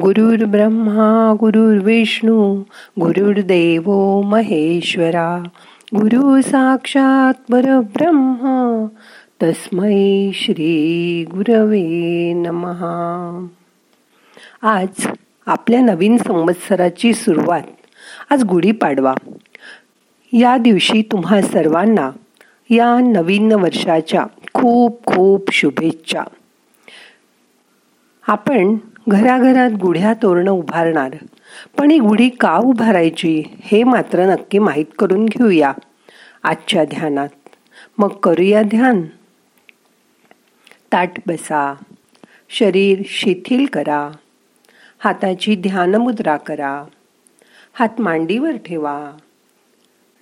गुरुर् ब्रह्मा गुरुर्विष्णू गुरुर्देव महेश्वरा. गुरु साक्षात परब्रह्मा तस्मै श्री गुरवे नमहा. आज आपल्या नवीन संवत्सराची सुरुवात. आज गुढीपाडवा या दिवशी तुम्हा सर्वांना या नवीन वर्षाच्या खूप खूप शुभेच्छा. आपण घराघरात गुढ्या तोरणं उभारणार. पण ही गुढी का उभारायची हे मात्र नक्की माहीत करून घेऊया. आजच्या ध्यानात. मग करूया ध्यान. ताट बसा. शरीर शिथिल करा. हाताची ध्यानमुद्रा करा. हात मांडीवर ठेवा.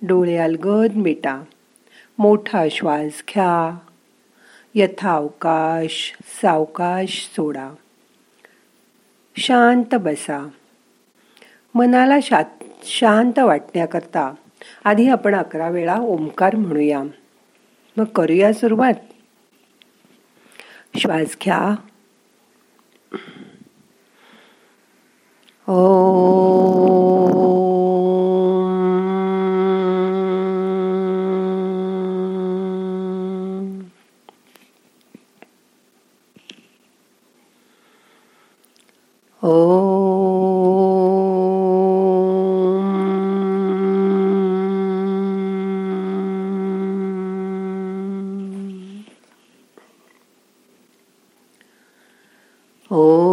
डोळे अलगद मिटा. मोठा श्वास घ्या. यथावकाश सावकाश सोडा. शांत बसा. मनाला शा शांत वाटण्याकरता आधी आपण अकरा वेळा ओंकार म्हणूया. मग करूया सुरुवात. श्वास घ्या. ओ Om.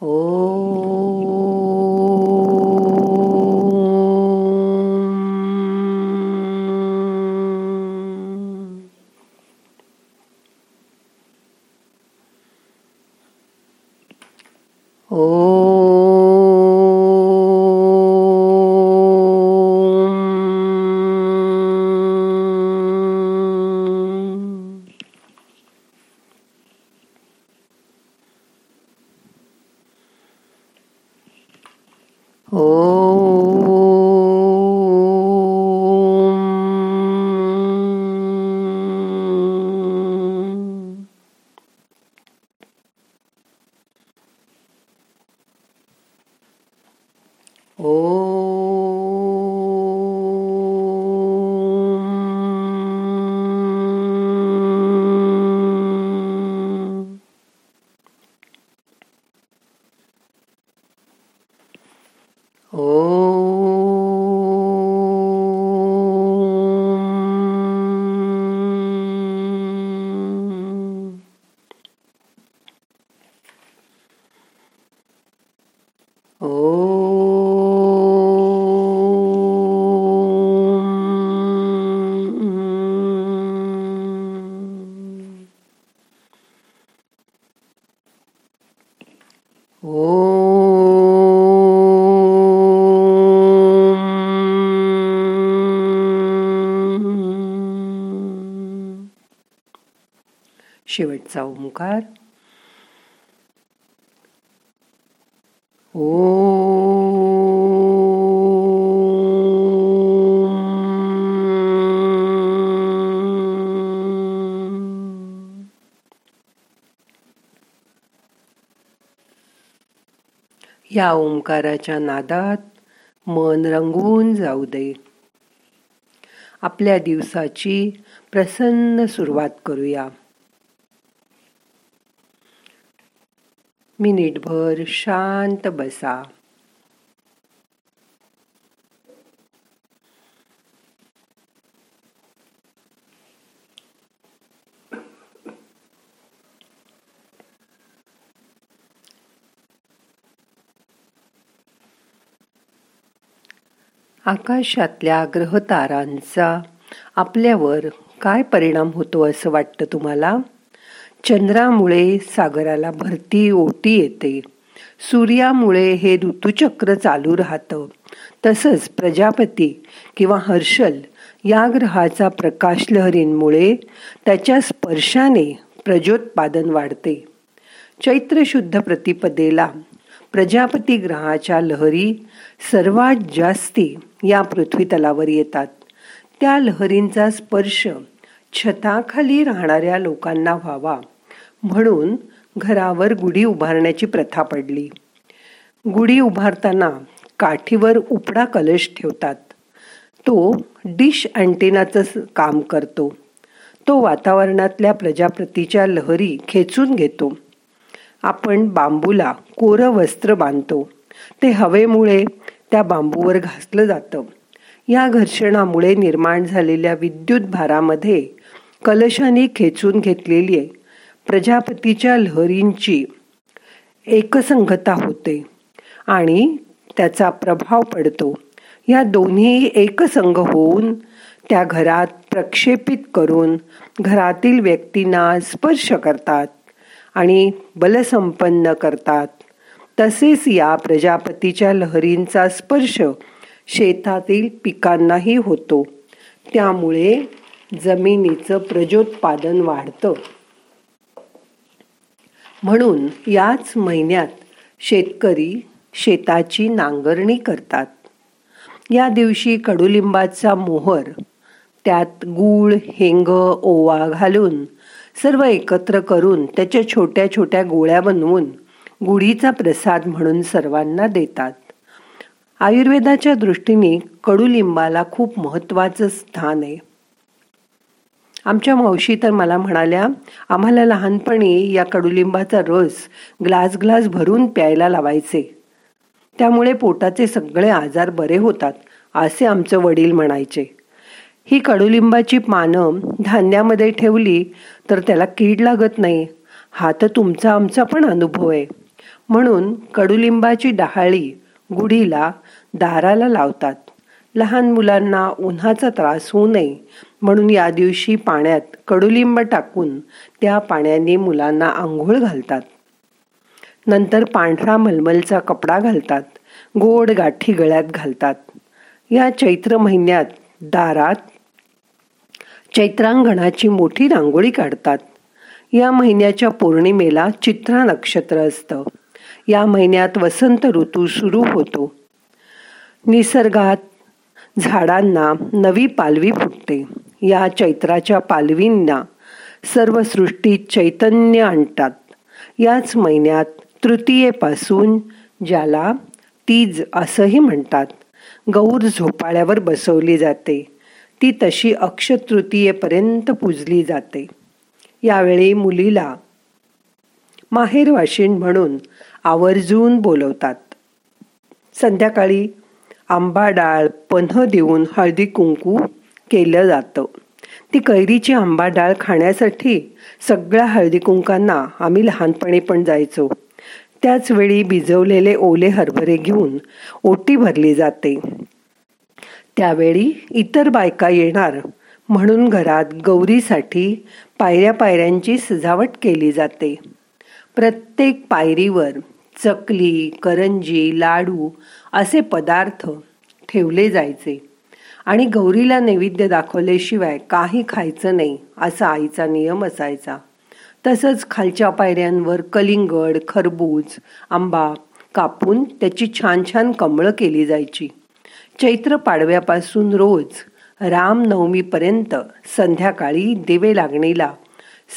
Om. Om. Oh. शेवटचा ओंकार. ओ. या ओंकाराच्या नादात मन रंगून जाऊ दे. आपल्या दिवसाची प्रसन्न सुरुवात करूया. मिनिटभर शांत बसा. आकाशातल्या ग्रहतारांचा आपल्यावर काय परिणाम होतो असं वाटतं तुम्हाला? चंद्रामुळे सागराला भरती ओटी येते. सूर्यामुळे हे ऋतुचक्र चालू राहतं. तसंच प्रजापती किंवा हर्षल या ग्रहाचा प्रकाश लहरींमुळे त्याच्या स्पर्शाने प्रजोत्पादन वाढते. चैत्र शुद्ध प्रतिपदेला प्रजापती ग्रहाच्या लहरी सर्वात जास्ती या पृथ्वी तलावर येतात. त्या लहरींचा स्पर्श छताखाली राहणाऱ्या लोकांना व्हावा. म्हणून घरावर गुढी उभारण्याची प्रथा पडली. गुढी उभारताना काठीवर उपडा कलश ठेवतात. तो डिश अँटेनाचं काम करतो. तो वातावरणातल्या प्रजापतीच्या लहरी खेचून घेतो. आपण बांबूला कोरं वस्त्र बांधतो. ते हवेमुळे त्या बांबूवर घासलं जातं. या घर्षणामुळे निर्माण झालेल्या विद्युत भारामध्ये कलशाने खेचून घेतलेली प्रजापतीच्या लहरींची एकसंगता होते आणि त्याचा प्रभाव पडतो. या दोन्ही एकसंग होऊन त्या घरात प्रक्षेपित करून घरातील व्यक्तींना स्पर्श करतात आणि बलसंपन्न करतात. तसेच या प्रजापतीच्या लहरींचा स्पर्श शेतातील पिकांनाही होतो. त्यामुळे जमिनीचं प्रजोत्पादन वाढतं. म्हणून याच महिन्यात शेतकरी शेताची नांगरणी करतात. या दिवशी कडुलिंबाचा मोहर त्यात गूळ हेंग ओवा घालून सर्व एकत्र करून त्याच्या छोट्या छोट्या गोळ्या बनवून गुढीचा प्रसाद म्हणून सर्वांना देतात. आयुर्वेदाच्या दृष्टीने कडुलिंबाला खूप महत्त्वाचं स्थान आहे. आमच्या मावशी तर मला म्हणाल्या आम्हाला लहानपणी या कडुलिंबाचा रस ग्लास ग्लास भरून प्यायला लावायचे. त्यामुळे पोटाचे सगळे आजार बरे होतात असे आमचं वडील म्हणायचे. ही कडुलिंबाची पानं धान्यामध्ये ठेवली तर त्याला कीड लागत नाही. हा तर तुमचा आमचा पण अनुभव आहे. म्हणून कडुलिंबाची डहाळी गुढीला दाराला लावतात. लहान मुलांना उन्हाचा त्रास होऊ नये म्हणून या दिवशी पाण्यात कडुलिंब टाकून त्या पाण्याने मुलांना आंघोळ घालतात. नंतर पांढरा मलमलचा कपडा घालतात गोड गाठी गळ्यात घालतात. या चैत्र महिन्यात दारात चैत्रांगणाची मोठी रांगोळी काढतात. या महिन्याच्या पौर्णिमेला चित्रा नक्षत्र असतं. या महिन्यात वसंत ऋतू सुरू होतो. निसर्गात झाडांना नवी पालवी फुटते. या चैत्राच्या पालवींना सर्व सृष्टीत चैतन्य आणतात. याच महिन्यात तृतीयेपासून ज्याला तीज असंही म्हणतात गौर झोपाळ्यावर बसवली जाते. ती तशी अक्षतृतीयेपर्यंत पूजली जाते. यावेळी मुलीला माहेर वाशिण म्हणून आवर्जून बोलवतात. संध्याकाळी आंबा डाळ पन्ह देऊन हळदी कुंकू केलं जातं. ती कैरीची आंबा डाळ खाण्यासाठी सगळ्या हळदी कुंकांना आम्ही लहानपणी पण जायचो. त्याच वेळी भिजवलेले ओले हरभरे घेऊन ओटी भरली जाते. त्यावेळी इतर बायका येणार म्हणून घरात गौरीसाठी पायऱ्या पायऱ्यांची सजावट केली जाते. प्रत्येक पायरीवर चकली करंजी लाडू असे पदार्थ ठेवले जायचे. आणि गौरीला नैवेद्य दाखवल्याशिवाय काही खायचं नाही असा आईचा नियम असायचा. तसंच खालच्या पायऱ्यांवर कलिंगड खरबूज आंबा कापून त्याची छान छान कमळं केली जायची. चैत्र पाडव्यापासून रोज रामनवमीपर्यंत संध्याकाळी दिवे लागणीला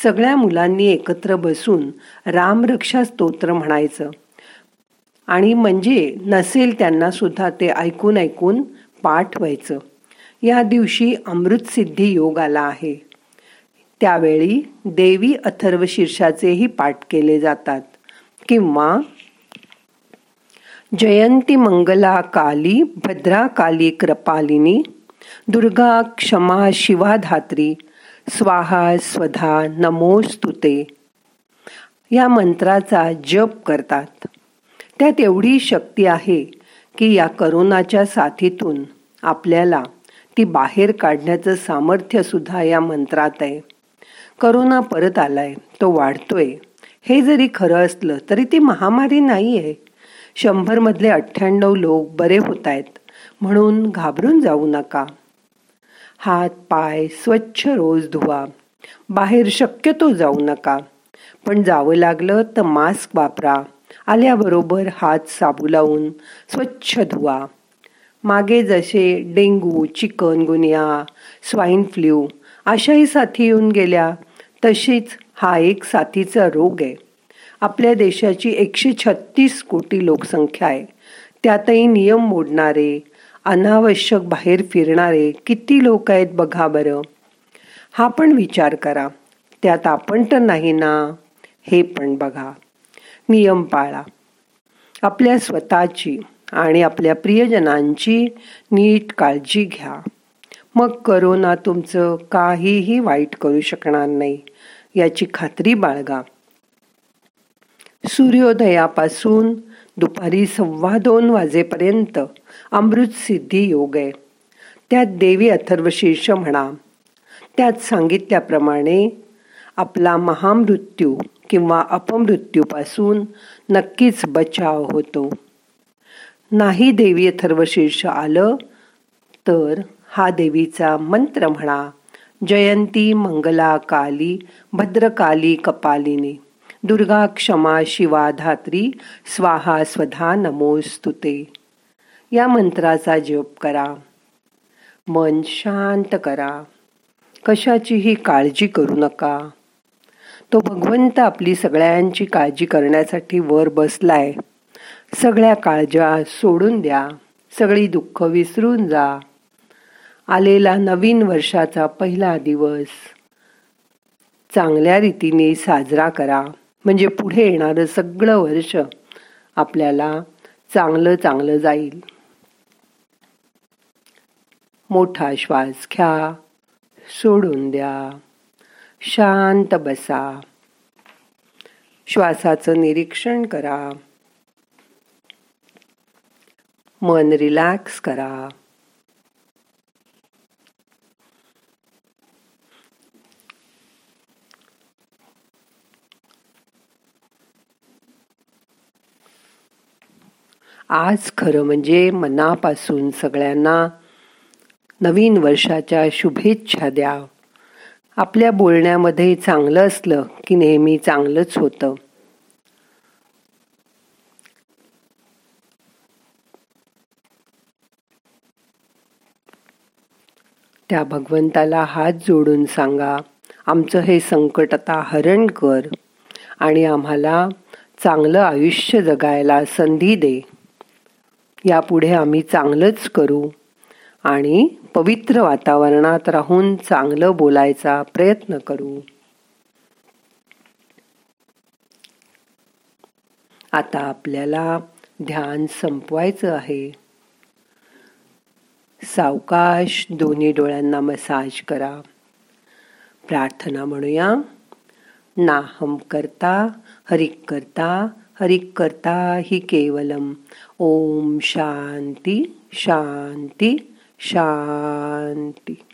सगळ्या मुलांनी एकत्र बसून रामरक्षा स्तोत्र म्हणायचं. आणि म्हणजे नसेल त्यांना सुद्धा ते ऐकून ऐकून पाठ व्हायचं. या दिवशी अमृतसिद्धी योग आला आहे. त्यावेळी देवी अथर्व शीर्षाचेही पाठ केले जातात. किंवा जयंती मंगला काली भद्रा काली कृपालिनी दुर्गा क्षमा शिवा धात्री स्वाहा स्वधा नमोस्तुते. या मंत्राचा जप करतात. त्यात एवढी शक्ती आहे की या करोनाच्या साथीतून आपल्याला ती बाहेर काढण्याचं सामर्थ्य सुद्धा या मंत्रात आहे. करोना परत आलाय तो वाढतोय. हे जरी खरं असलं तरी ती महामारी नाही आहे शंभरमधले अठ्ठ्याण्णव लोक बरे होत आहेत म्हणून घाबरून जाऊ नका. हात पाय स्वच्छ रोज धुवा. बाहेर शक्यतो जाऊ नका. पण जावं लागलं तर मास्क वापरा. आल्याबरोबर हात साबू लावून स्वच्छ धुवा. मागे जसे डेंगू चिकनगुनिया स्वाईन फ्ल्यू अशाही साथी येऊन गेल्या तशीच हा एक साथीचा रोग आहे. आपल्या देशाची एकशे छत्तीस कोटी लोकसंख्या आहे. त्यातही नियम मोडणारे अनावश्यक बाहेर फिरणारे किती लोक आहेत बघा बरं. हा पण विचार करा. त्यात आपण तर नाही ना? हे पण बघा. नियम पाळा. आपल्या स्वतःची आणि आपल्या प्रियजनांची नीट काळजी घ्या. मग करोना तुमचं काहीही वाईट करू शकणार नाही याची खात्री बाळगा. सूर्योदयापासून दुपारी सव्वा दोन वाजेपर्यंत अमृत सिद्धी योग आहे. त्यात देवी अथर्वशीर्ष म्हणा. त्यात सांगितल्याप्रमाणे आपला महामृत्यू किंवा अपमृत्यूपासून नक्कीच बचाव होतो. नाही देवी अथर्वशीर्ष आलं तर हा देवीचा मंत्र म्हणा जयंती मंगला काली भद्रकाली कपालिनी दुर्गा क्षमा शिवा धात्री स्वाहा स्वधा नमोस्तुते. या मंत्राचा जप करा. मन शांत करा. कशाचीही काळजी करू नका. तो भगवंत आपली सगळ्यांची काळजी करण्यासाठी वर बसलाय. सगळ्या काळजा सोडून द्या. सगळी दुःख विसरून जा. आलेला नवीन वर्षाचा पहिला दिवस. चांगल्या रीतीने साजरा करा. म्हणजे पुढे येणारं सगळं वर्ष आपल्याला चांगलं चांगलं जाईल. मोठा श्वास घ्या. सोडून द्या. शांत बसा. श्वासाचं निरीक्षण करा. मन रिलॅक्स करा. आज खरं म्हणजे मनापासून सगळ्यांना नवीन वर्षाच्या शुभेच्छा द्या. आपल्या बोलण्यामध्ये चांगलं असलं की नेहमी चांगलंच होतं. त्या भगवंताला हात जोडून सांगा आमचं हे संकट आता हरण कर आणि आम्हाला चांगलं आयुष्य जगायला संधी दे. यापुढे आम्ही चांगलंच करू. आणि पवित्र वातावरणात राहून चांगलं बोलायचा प्रयत्न करू. आता आपल्याला ध्यान संपवायचं आहे. सावकाश दोन्ही डोळ्यांना मसाज करा. प्रार्थना म्हणूया. नाहम करता हरिक करता हरिक करता हि केवलम. ओम शांती शांती. शांती.